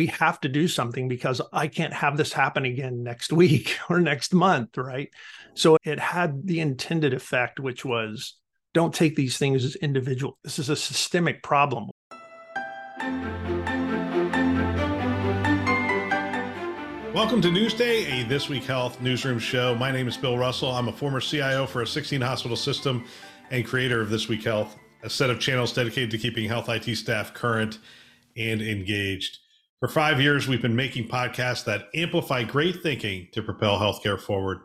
we have to do something because I can't have this happen again next week or next month, right? So it had the intended effect, which was don't take these things as individual. This is a systemic problem. Welcome to Newsday, a This Week Health newsroom show. My name is Bill Russell. I'm a former CIO for a 16 hospital system and creator of This Week Health, a set of channels dedicated to keeping health IT staff current and engaged. For five years, we've been making podcasts that amplify great thinking to propel healthcare forward.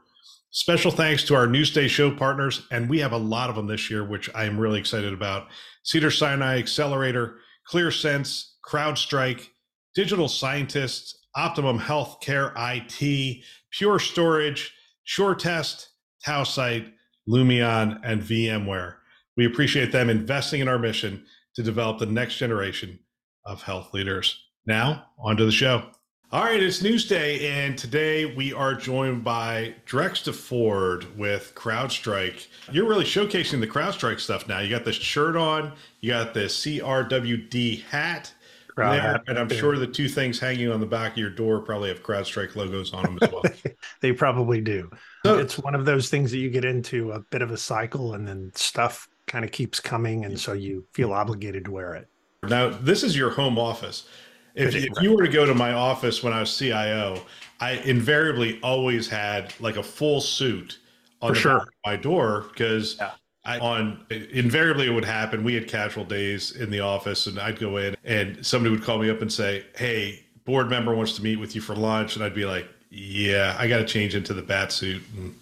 Special thanks to our Newsday show partners, and we have a lot of them this year, which I am really excited about. Cedar Sinai Accelerator, ClearSense, CrowdStrike, Digital Scientists, Optimum Healthcare IT, Pure Storage, SureTest, Tausight, Lumeon, and VMware. We appreciate them investing in our mission to develop the next generation of health leaders. Now, on to the show. All right, it's Newsday, and today we are joined by Drex DeFord with CrowdStrike. You're really showcasing the CrowdStrike stuff now. You got the shirt on, you got the CRWD hat, there, hat and I'm sure the two things hanging on the back of your door probably have CrowdStrike logos on them as well. they probably do. So, it's one of those things that you get into a bit of a cycle, and then stuff kind of keeps coming, and so you feel obligated to wear it. Now, this is your home office. If, if you were to go to my office when I was CIO, I invariably always had like a full suit on For sure. my door because yeah. I on invariably it would happen. We had casual days in the office, and I'd go in, and somebody would call me up and say, "Hey, board member wants to meet with you for lunch," and I'd be like, "Yeah, I got to change into the bat suit and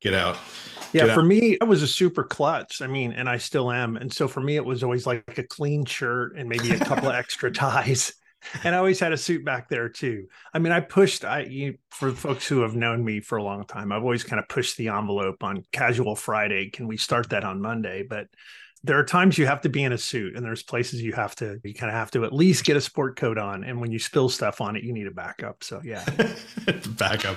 get out." Yeah, for me, I was a super clutch. I mean, and I still am. And so for me, it was always like a clean shirt and maybe a couple of extra ties and I always had a suit back there too. I mean, I pushed. I you, for folks who have known me for a long time, I've always kind of pushed the envelope on casual Friday. Can we start that on Monday? But there are times you have to be in a suit, and there's places you have to. You kind of have to at least get a sport coat on, and when you spill stuff on it, you need a backup. So yeah, backup.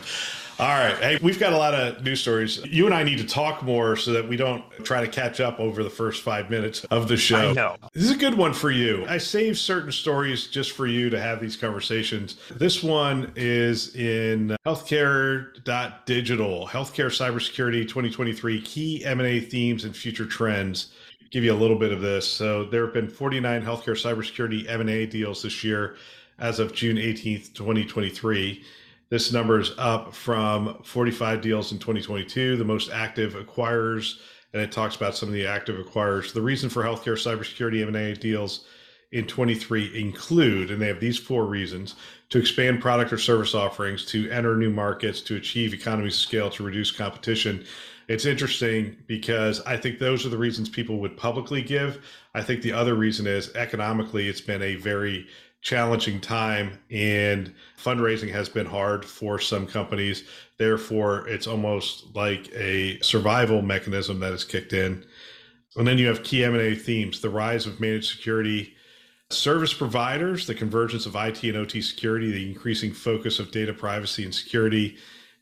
All right. Hey, we've got a lot of news stories. You and I need to talk more so that we don't try to catch up over the first five minutes of the show. I know. This is a good one for you. I save certain stories just for you to have these conversations. This one is in healthcare.digital, healthcare cybersecurity 2023 key M&A themes and future trends. Give you a little bit of this. So there have been 49 healthcare cybersecurity M&A deals this year as of June 18th, 2023. This number is up from 45 deals in 2022, the most active acquirers, and it talks about some of the active acquirers. The reason for healthcare cybersecurity M&A deals in 23 include, and they have these four reasons, to expand product or service offerings, to enter new markets, to achieve economies of scale, to reduce competition. It's interesting because I think those are the reasons people would publicly give. I think the other reason is economically, it's been a very challenging time and fundraising has been hard for some companies. Therefore, it's almost like a survival mechanism that has kicked in. And then you have key M&A themes, the rise of managed security service providers, the convergence of IT and OT security, the increasing focus of data privacy and security,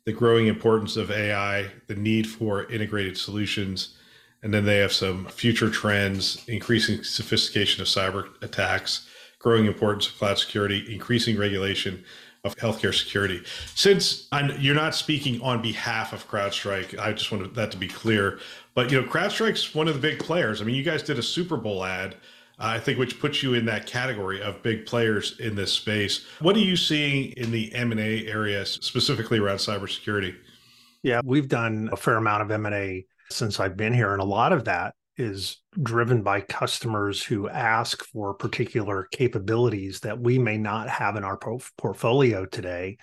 the growing importance of AI, the need for integrated solutions, and then they have some future trends, increasing sophistication of cyber attacks, growing importance of cloud security, increasing regulation of healthcare security. Since I'm, you're not speaking on behalf of CrowdStrike, I just wanted that to be clear. But you know, CrowdStrike's one of the big players. I mean, you guys did a Super Bowl ad, Uh, I think, which puts you in that category of big players in this space. What are you seeing in the M and A area, specifically around cybersecurity? Yeah, we've done a fair amount of M and A since I've been here, and a lot of that is driven by customers who ask for particular capabilities that we may not have in our portfolio today.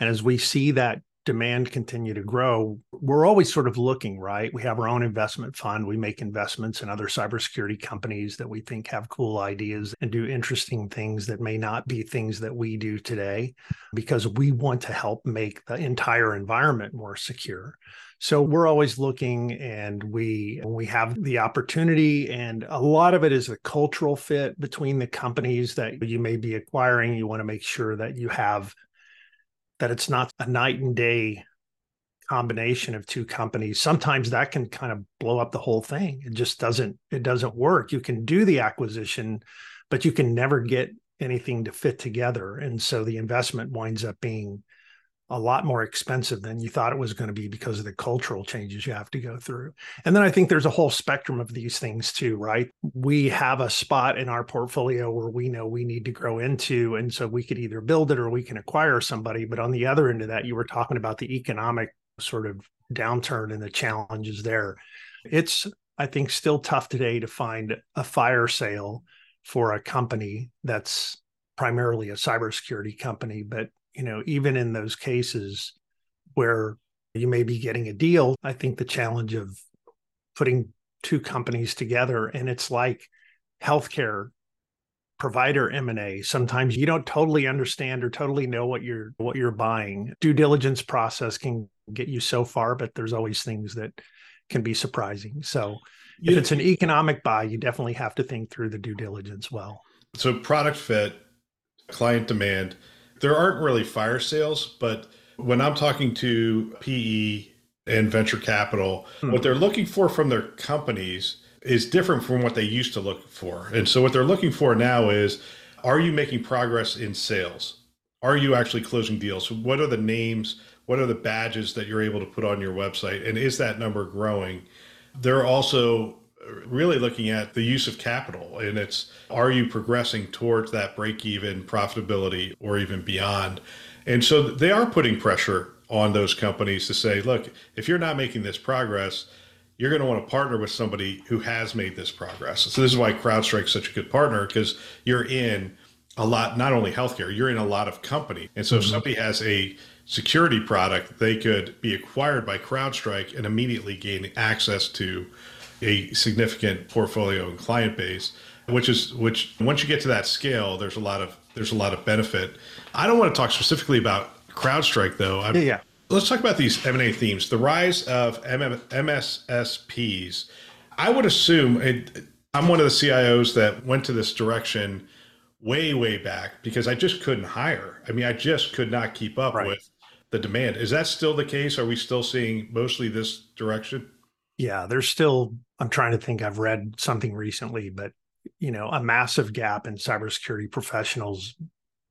And as we see that demand continue to grow, we're always sort of looking, right? We have our own investment fund. We make investments in other cybersecurity companies that we think have cool ideas and do interesting things that may not be things that we do today because we want to help make the entire environment more secure. So we're always looking and we we have the opportunity and a lot of it is a cultural fit between the companies that you may be acquiring. You want to make sure that you have that it's not a night and day combination of two companies. Sometimes that can kind of blow up the whole thing. It just doesn't it doesn't work. You can do the acquisition but you can never get anything to fit together. And so the investment winds up being a lot more expensive than you thought it was going to be because of the cultural changes you have to go through. And then I think there's a whole spectrum of these things too, right? We have a spot in our portfolio where we know we need to grow into. And so we could either build it or we can acquire somebody. But on the other end of that, you were talking about the economic sort of downturn and the challenges there. It's, I think, still tough today to find a fire sale for a company that's primarily a cybersecurity company, but you know, even in those cases where you may be getting a deal, I think the challenge of putting two companies together and it's like healthcare provider M&A sometimes you don't totally understand or totally know what you're what you're buying. Due diligence process can get you so far but there's always things that can be surprising. So if it's an economic buy you definitely have to think through the due diligence well. So product fit client demand there aren't really fire sales, but when I'm talking to PE and venture capital, hmm. what they're looking for from their companies is different from what they used to look for. And so what they're looking for now is are you making progress in sales? Are you actually closing deals? What are the names? What are the badges that you're able to put on your website? And is that number growing? They're also really looking at the use of capital and it's are you progressing towards that break even profitability or even beyond? And so they are putting pressure on those companies to say look if you're not making this progress you're going to want to partner with somebody who has made this progress. So this is why crowdstrike is such a good partner because you're in a lot not only healthcare you're in a lot of company. And so mm-hmm. if somebody has a security product they could be acquired by crowdstrike and immediately gain access to a significant portfolio and client base which is which once you get to that scale there's a lot of there's a lot of benefit. I don't want to talk specifically about crowdstrike though. I'm, yeah, yeah. Let's talk about these m&a themes. The rise of M- mssps i would assume it, i'm one of the cios that went to this direction way way back because i just couldn't hire. I mean i just could not keep up right. with the demand. Is that still the case? Are we still seeing mostly this direction yeah, there's still, I'm trying to think, I've read something recently, but, you know, a massive gap in cybersecurity professionals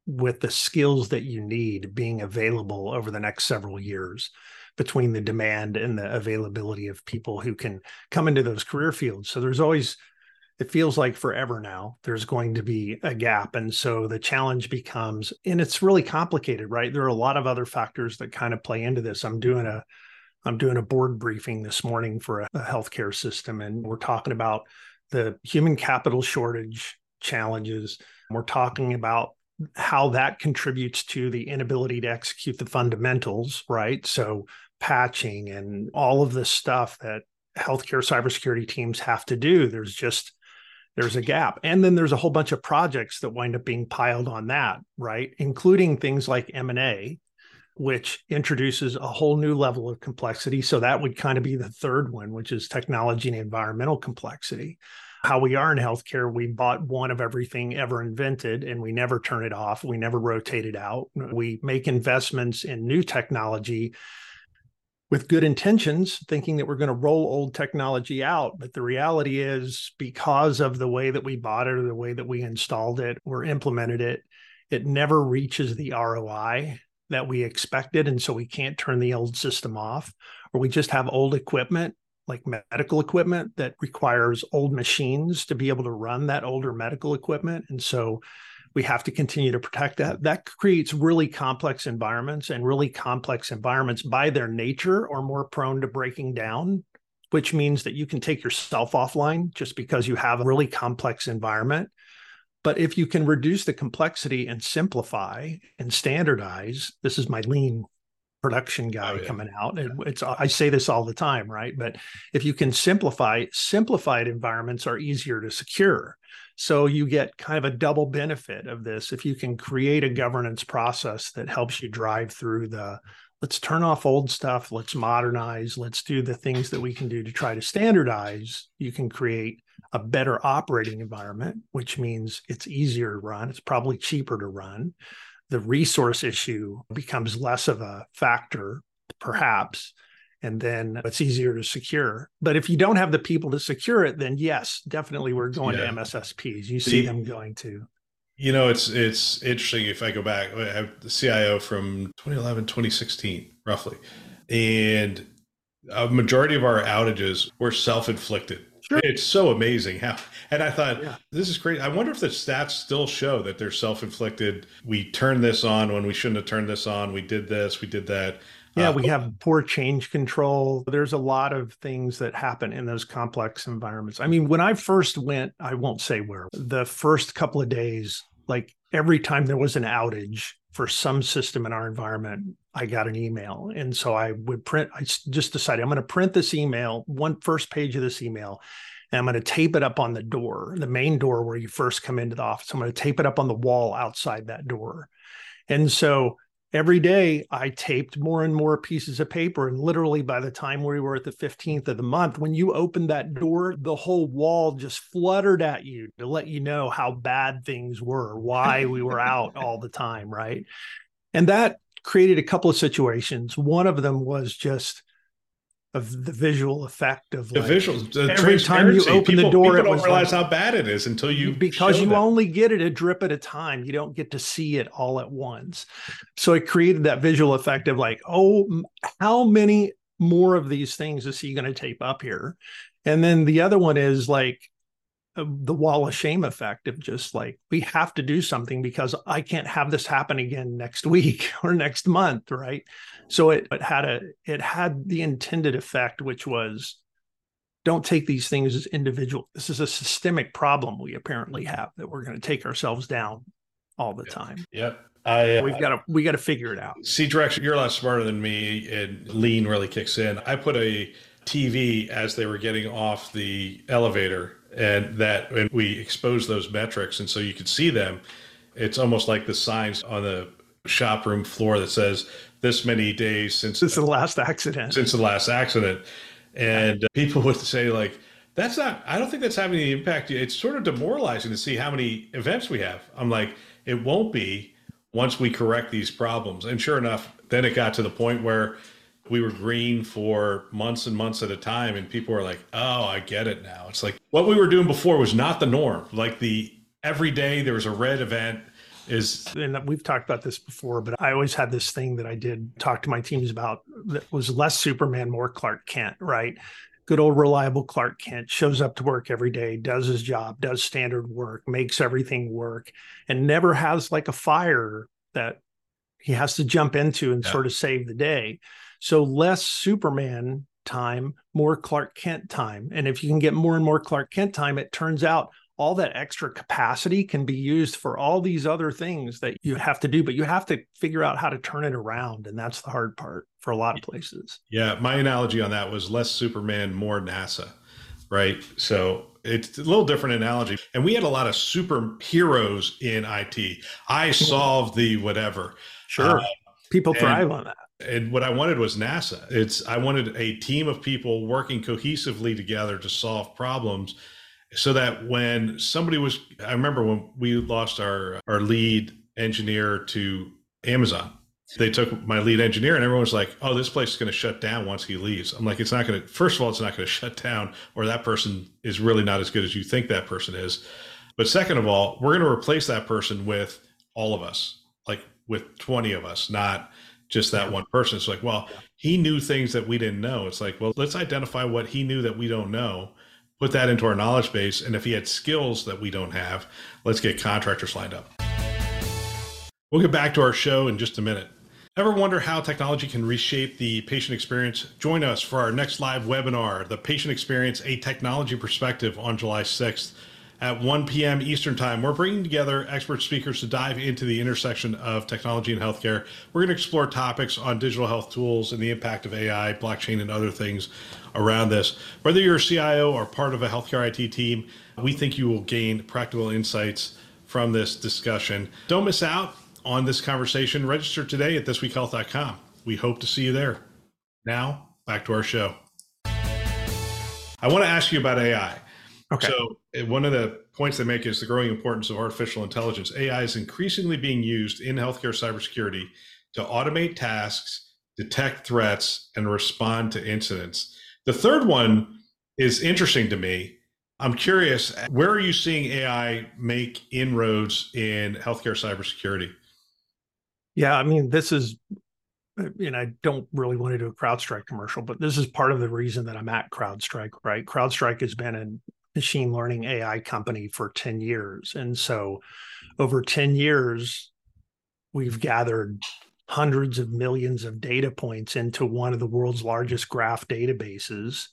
with the skills that you need being available over the next several years between the demand and the availability of people who can come into those career fields. So there's always, it feels like forever now, there's going to be a gap. And so the challenge becomes, and it's really complicated, right? There are a lot of other factors that kind of play into this. I'm doing a, I'm doing a board briefing this morning for a, healthcare system, and we're talking about the human capital shortage challenges. We're talking about how that contributes to the inability to execute the fundamentals, right? So, patching and all of this stuff that healthcare cybersecurity teams have to do. There's just there's a gap. And then there's a whole bunch of projects that wind up being piled on that, right? Including things like M&A which introduces a whole new level of complexity. So that would kind of be the third one, which is technology and environmental complexity. How we are in healthcare, we bought one of everything ever invented and we never turn it off. We never rotate it out. We make investments in new technology with good intentions, thinking that we're going to roll old technology out. But the reality is, because of the way that we bought it or the way that we installed it or implemented it, it never reaches the ROI that we expected. And so we can't turn the old system off, or we just have old equipment like medical equipment that requires old machines to be able to run that older medical equipment. And so we have to continue to protect that. That creates really complex environments, and really complex environments by their nature are more prone to breaking down, which means that you can take yourself offline just because you have a really complex environment. But if you can reduce the complexity and simplify and standardize, this is my lean production oh, guy oh, yeah. coming out. And it's I say this all the time, right? But if you can simplify, simplified environments are easier to secure. So you get kind of a double benefit of this if you can create a governance process that helps you drive through the let's turn off old stuff, let's modernize, let's do the things that we can do to try to standardize. You can create a better operating environment, which means it's easier to run, it's probably cheaper to run. The resource issue becomes less of a factor, perhaps, and then it's easier to secure. But if you don't have the people to secure it, then yes, definitely we're going yeah. to MSSPs. You see the, them going to. You know, it's it's interesting if I go back, I have the CIO from 2011, 2016, roughly. And a majority of our outages were self-inflicted Sure. It's so amazing how, and I thought yeah. this is great. I wonder if the stats still show that they're self-inflicted. We turned this on when we shouldn't have turned this on. We did this. We did that. Yeah, uh, we have poor change control. There's a lot of things that happen in those complex environments. I mean, when I first went, I won't say where, the first couple of days, like every time there was an outage for some system in our environment, I got an email. And so I would print, I just decided I'm going to print this email, one first page of this email, and I'm going to tape it up on the door, the main door where you first come into the office. I'm going to tape it up on the wall outside that door. And so every day I taped more and more pieces of paper. And literally by the time we were at the 15th of the month, when you opened that door, the whole wall just fluttered at you to let you know how bad things were, why we were out all the time. Right. And that created a couple of situations. One of them was just of the visual effect of the like, visuals. The every time you open people, the door, people don't realize like, how bad it is until you because you them. only get it a drip at a time. You don't get to see it all at once. So it created that visual effect of like, oh, how many more of these things is he going to tape up here? And then the other one is like the wall of shame effect of just like we have to do something because I can't have this happen again next week or next month, right? So it, it had a it had the intended effect, which was don't take these things as individual. This is a systemic problem we apparently have that we're going to take ourselves down all the time. Yep. I, uh, we've got to we got to figure it out. See, direction. You're a lot smarter than me, and lean really kicks in. I put a TV as they were getting off the elevator and that and we expose those metrics and so you can see them. It's almost like the signs on the shop room floor that says this many days since since the last accident. Since the last accident. And people would say like that's not i don't think that's having any impact. It's sort of demoralizing to see how many events we have. I'm like it won't be once we correct these problems. And sure enough then it got to the point where we were green for months and months at a time and people were like oh i get it now. It's like what we were doing before was not the norm. Like the every day there was a red event is and we've talked about this before but i always had this thing that i did talk to my teams about that was less superman more clark kent right? Good old reliable clark kent shows up to work every day does his job does standard work makes everything work and never has like a fire that he has to jump into and yeah. sort of save the day so less Superman time, more Clark Kent time. And if you can get more and more Clark Kent time, it turns out all that extra capacity can be used for all these other things that you have to do, but you have to figure out how to turn it around. And that's the hard part for a lot of places. Yeah. My analogy on that was less Superman, more NASA, right? So it's a little different analogy. And we had a lot of superheroes in IT. I solved the whatever. Sure. Uh, People thrive on that and what I wanted was NASA. It's I wanted a team of people working cohesively together to solve problems so that when somebody was I remember when we lost our our lead engineer to Amazon. They took my lead engineer and everyone was like, "Oh, this place is going to shut down once he leaves." I'm like, "It's not going to First of all, it's not going to shut down or that person is really not as good as you think that person is. But second of all, we're going to replace that person with all of us. Like with 20 of us, not just that one person. It's like, well, he knew things that we didn't know. It's like, well, let's identify what he knew that we don't know, put that into our knowledge base. And if he had skills that we don't have, let's get contractors lined up. We'll get back to our show in just a minute. Ever wonder how technology can reshape the patient experience? Join us for our next live webinar, The Patient Experience, a Technology Perspective, on July 6th at 1 p.m. Eastern Time. We're bringing together expert speakers to dive into the intersection of technology and healthcare. We're going to explore topics on digital health tools and the impact of AI, blockchain, and other things around this. Whether you're a CIO or part of a healthcare IT team, we think you will gain practical insights from this discussion. Don't miss out on this conversation. Register today at thisweekhealth.com. We hope to see you there. Now, back to our show. I want to ask you about AI. Okay. So uh, one of the points they make is the growing importance of artificial intelligence. AI is increasingly being used in healthcare cybersecurity to automate tasks, detect threats, and respond to incidents. The third one is interesting to me. I'm curious, where are you seeing AI make inroads in healthcare cybersecurity? Yeah, I mean, this is, and I don't really want to do a CrowdStrike commercial, but this is part of the reason that I'm at CrowdStrike, right? CrowdStrike has been an machine learning AI company for 10 years. And so over 10 years, we've gathered hundreds of millions of data points into one of the world's largest graph databases.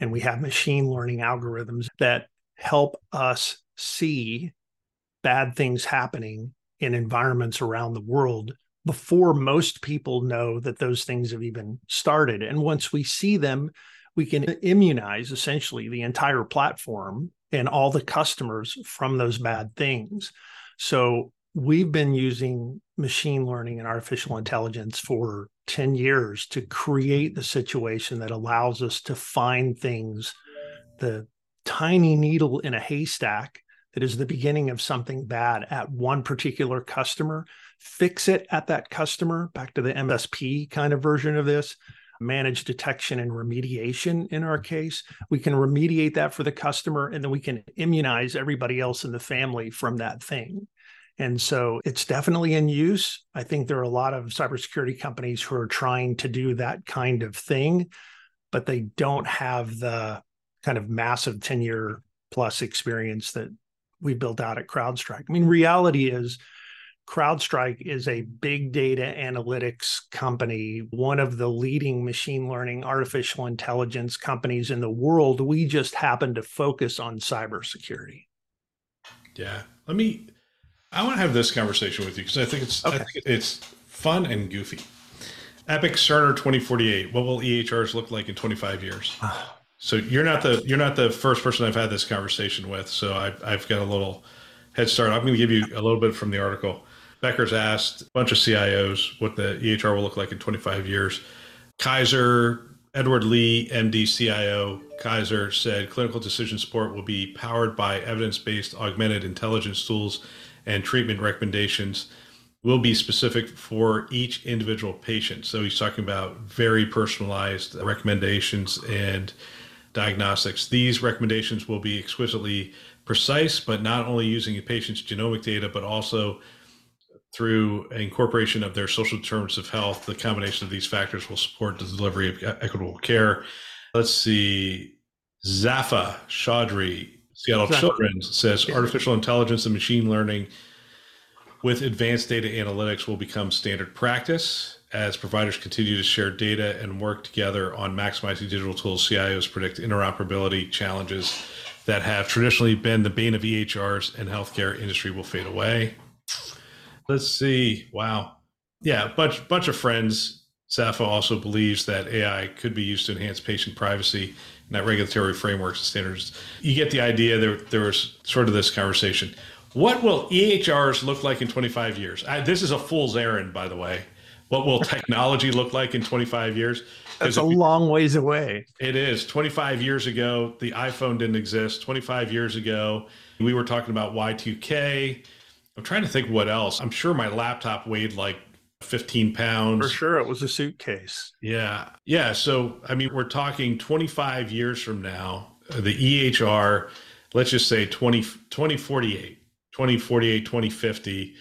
And we have machine learning algorithms that help us see bad things happening in environments around the world before most people know that those things have even started. And once we see them, we can immunize essentially the entire platform and all the customers from those bad things. So we've been using machine learning and artificial intelligence for 10 years to create the situation that allows us to find things, the tiny needle in a haystack that is the beginning of something bad at one particular customer, fix it at that customer, back to the MSP kind of version of this, manage detection and remediation in our mm-hmm. case. We can remediate that for the customer, and then we can immunize everybody else in the family from that thing. And so it's definitely in use. I think there are a lot of cybersecurity companies who are trying to do that kind of thing, but they don't have the kind of massive 10 year plus experience that we built out at CrowdStrike. I mean, reality is CrowdStrike is a big data analytics company, one of the leading machine learning, artificial intelligence companies in the world. We just happen to focus on cybersecurity. Yeah. Let me, I want to have this conversation with you because I think it's, okay. I think it's fun and goofy. Epic Cerner 2048. What will EHRs look like in 25 years? Ah. so you're not the you're not the first person I've had this conversation with. So I've I've got a little head start. I'm going to give you a little bit from the article. Becker's asked a bunch of CIOs what the EHR will look like in 25 years. Kaiser, Edward Lee, MD CIO, Kaiser said clinical decision support will be powered by evidence based augmented intelligence tools and treatment recommendations will be specific for each individual patient. So he's talking about very personalized recommendations and diagnostics. These recommendations will be exquisitely precise, but not only using a patient's genomic data, but also through incorporation of their social determinants of health, the combination of these factors will support the delivery of equitable care. Let's see. Zafar Chaudry, Seattle Children's says artificial intelligence and machine learning with advanced data analytics will become standard practice as providers continue to share data and work together on maximizing digital tools. CIOs predict interoperability challenges that have traditionally been the bane of EHRs and healthcare industry will fade away. Let's see. Wow. Yeah, bunch bunch of friends. Zafar also believes that AI could be used to enhance patient privacy and that regulatory frameworks and standards. You get the idea. There, there was sort of this conversation. What will EHRs look like in 25 years? I, this is a fool's errand, by the way. What will technology look like in 25 years? That's a long ways away. It is. 25 years ago, the iPhone didn't exist. 25 years ago, we were talking about Y2K. I'm trying to think what else. I'm sure my laptop weighed like 15 pounds. For sure, it was a suitcase. Yeah. Yeah. So, I mean, we're talking 25 years from now, the EHR, let's just say 20, 2048, 2048, 2050.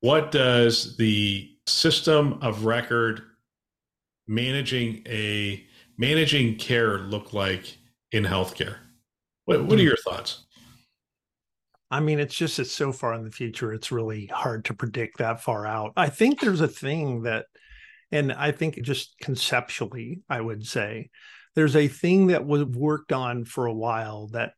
What does the system of record managing a managing care look like in healthcare? What, what are hmm. your thoughts? I mean, it's just it's so far in the future. It's really hard to predict that far out. I think there's a thing that, and I think just conceptually, I would say, there's a thing that was worked on for a while that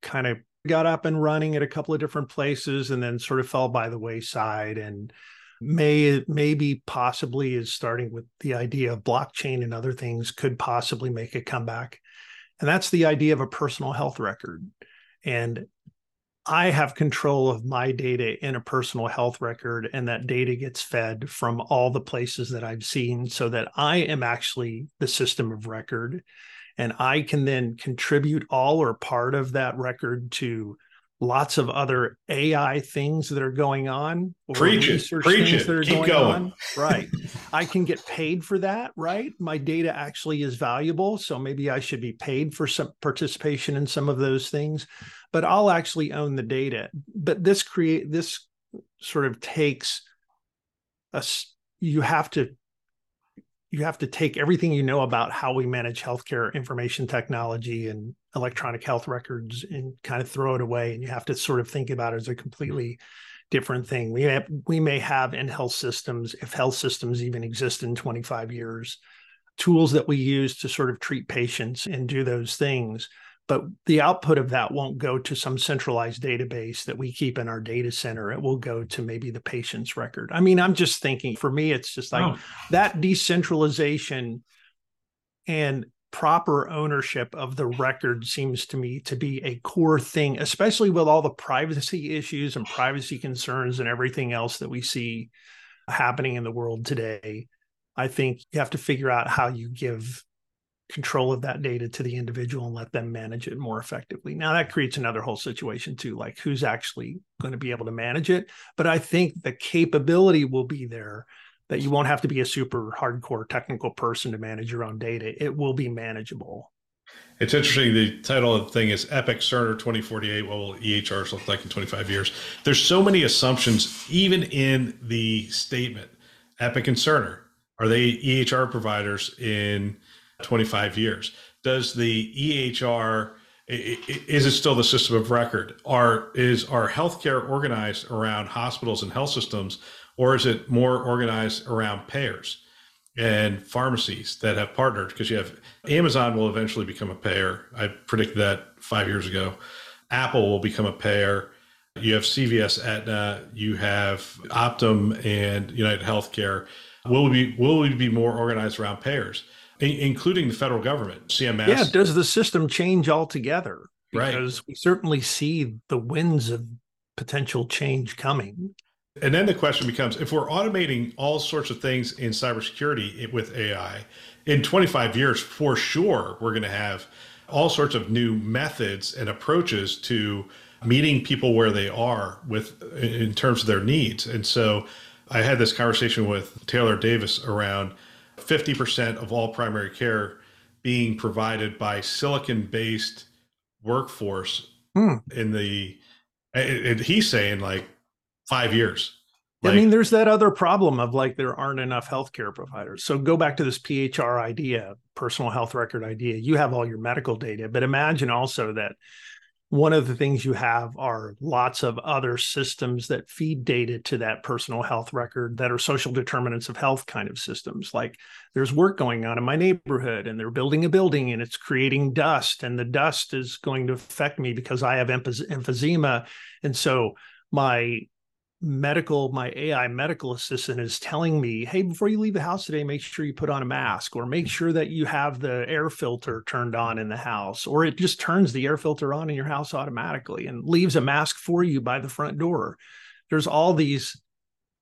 kind of got up and running at a couple of different places and then sort of fell by the wayside and may maybe possibly is starting with the idea of blockchain and other things could possibly make a comeback and that's the idea of a personal health record and I have control of my data in a personal health record, and that data gets fed from all the places that I've seen so that I am actually the system of record. And I can then contribute all or part of that record to lots of other AI things that are going on or preach it, preach it. that are Keep going, going, on. Right. I can get paid for that, right? My data actually is valuable. So maybe I should be paid for some participation in some of those things, but I'll actually own the data. But this create this sort of takes us you have to you have to take everything you know about how we manage healthcare information technology and electronic health records and kind of throw it away and you have to sort of think about it as a mm-hmm. completely different thing. We have, we may have in health systems if health systems even exist in 25 years tools that we use to sort of treat patients and do those things but the output of that won't go to some centralized database that we keep in our data center. It will go to maybe the patient's record. I mean i'm just thinking for me it's just like oh. that decentralization and proper ownership of the record seems to me to be a core thing especially with all the privacy issues and privacy concerns and everything else that we see happening in the world today i think you have to figure out how you give control of that data to the individual and let them manage it more effectively. Now that creates another whole situation too, like who's actually going to be able to manage it. But I think the capability will be there that you won't have to be a super hardcore technical person to manage your own data. It will be manageable. It's interesting. The title of the thing is Epic Cerner 2048. What will EHRs look like in 25 years? There's so many assumptions, even in the statement. Epic and Cerner are they EHR providers in 25 years. Does the EHR is it still the system of record? Are is our healthcare organized around hospitals and health systems, or is it more organized around payers and pharmacies that have partnered? Because you have Amazon will eventually become a payer. I predicted that five years ago. Apple will become a payer. You have CVS, Aetna. You have Optum and United Healthcare. Will we be will we be more organized around payers? including the federal government, CMS. Yeah, does the system change altogether? Because right. we certainly see the winds of potential change coming. And then the question becomes if we're automating all sorts of things in cybersecurity with AI, in 25 years, for sure, we're going to have all sorts of new methods and approaches to meeting people where they are with in terms of their needs. And so I had this conversation with Taylor Davis around 50% of all primary care being provided by silicon based workforce hmm. in the and he's saying like five years like, I mean, there's that other problem of like there aren't enough healthcare providers. So go back to this PHR idea, personal health record idea. You have all your medical data, but imagine also that one of the things you have are lots of other systems that feed data to that personal health record that are social determinants of health kind of systems. Like there's work going on in my neighborhood and they're building a building and it's creating dust, and the dust is going to affect me because I have emphysema. And so my medical my ai medical assistant is telling me hey before you leave the house today make sure you put on a mask or make sure that you have the air filter turned on in the house or it just turns the air filter on in your house automatically and leaves a mask for you by the front door there's all these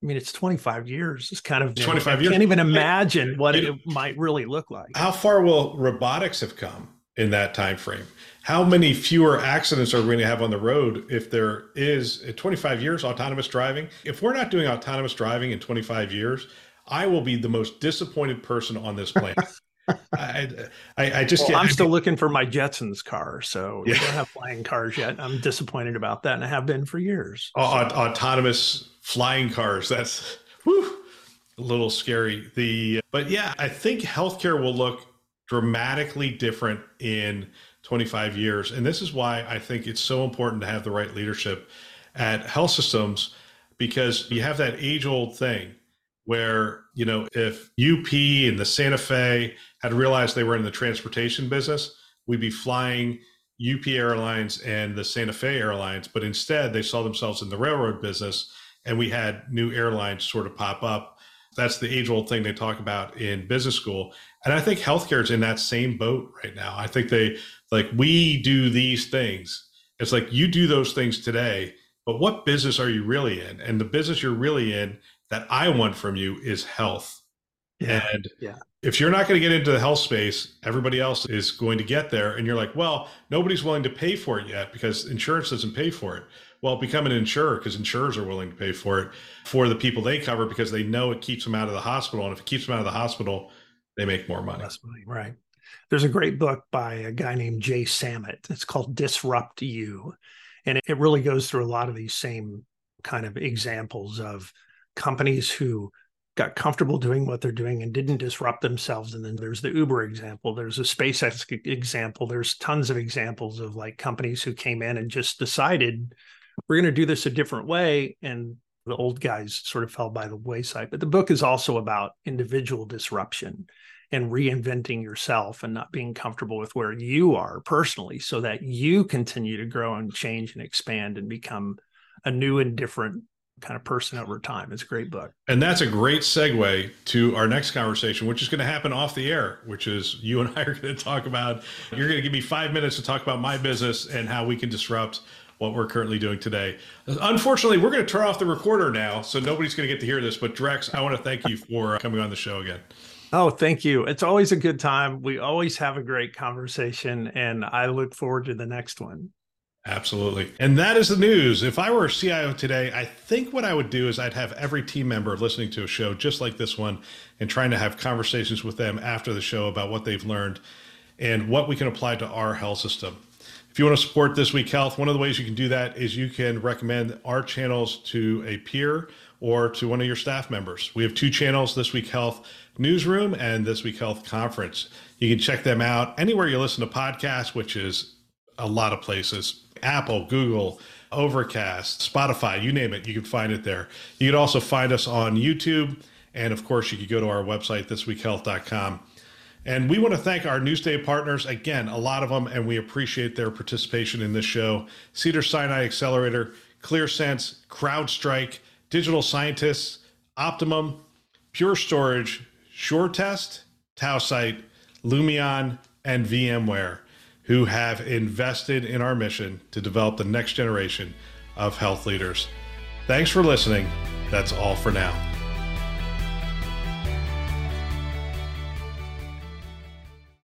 I mean, it's 25 years. It's kind of 25 years. I can't even imagine what it might really look like. How far will robotics have come in that time frame? How many fewer accidents are we going to have on the road if there is 25 years autonomous driving? If we're not doing autonomous driving in 25 years, I will be the most disappointed person on this planet. I, I, I, just well, I'm still looking for my Jetsons car, so yeah. we don't have flying cars yet. I'm disappointed about that, and I have been for years. So. autonomous flying cars. That's whew, a little scary. The but yeah, I think healthcare will look dramatically different in 25 years. And this is why I think it's so important to have the right leadership at health systems because you have that age old thing where, you know, if UP and the Santa Fe had realized they were in the transportation business, we'd be flying UP Airlines and the Santa Fe Airlines, but instead they saw themselves in the railroad business, and we had new airlines sort of pop up. That's the age old thing they talk about in business school. And I think healthcare is in that same boat right now. I think they like, we do these things. It's like you do those things today, but what business are you really in? And the business you're really in that I want from you is health. Yeah. And yeah. if you're not going to get into the health space, everybody else is going to get there. And you're like, well, nobody's willing to pay for it yet because insurance doesn't pay for it. Well, become an insurer because insurers are willing to pay for it for the people they cover because they know it keeps them out of the hospital. And if it keeps them out of the hospital, they make more money. Money, right. There's a great book by a guy named Jay Samit. It's called Disrupt You. And it really goes through a lot of these same kind of examples of companies who got comfortable doing what they're doing and didn't disrupt themselves. And then there's the Uber example, there's a SpaceX example, there's tons of examples of like companies who came in and just decided we're going to do this a different way. And the old guys sort of fell by the wayside. But the book is also about individual disruption and reinventing yourself and not being comfortable with where you are personally so that you continue to grow and change and expand and become a new and different kind of person over time. It's a great book. And that's a great segue to our next conversation, which is going to happen off the air, which is you and I are going to talk about. You're going to give me five minutes to talk about my business and how we can disrupt what we're currently doing today. Unfortunately, we're going to turn off the recorder now, so nobody's going to get to hear this. But Drex, I want to thank you for uh, coming on the show again. Oh, thank you. It's always a good time. We always have a great conversation, and I look forward to the next one. Absolutely. And that is the news. If I were a CIO today, I think what I would do is I'd have every team member listening to a show just like this one and trying to have conversations with them after the show about what they've learned and what we can apply to our health system. If you want to support This Week Health, one of the ways you can do that is you can recommend our channels to a peer or to one of your staff members. We have two channels, This Week Health Newsroom and This Week Health Conference. You can check them out anywhere you listen to podcasts, which is a lot of places Apple, Google, Overcast, Spotify, you name it, you can find it there. You can also find us on YouTube. And of course, you can go to our website, thisweekhealth.com. And we want to thank our Newsday partners, again, a lot of them, and we appreciate their participation in this show Cedar Sinai Accelerator, ClearSense, CrowdStrike, Digital Scientists, Optimum, Pure Storage, SureTest, Tausight, Lumeon, and VMware who have invested in our mission to develop the next generation of health leaders. Thanks for listening. That's all for now.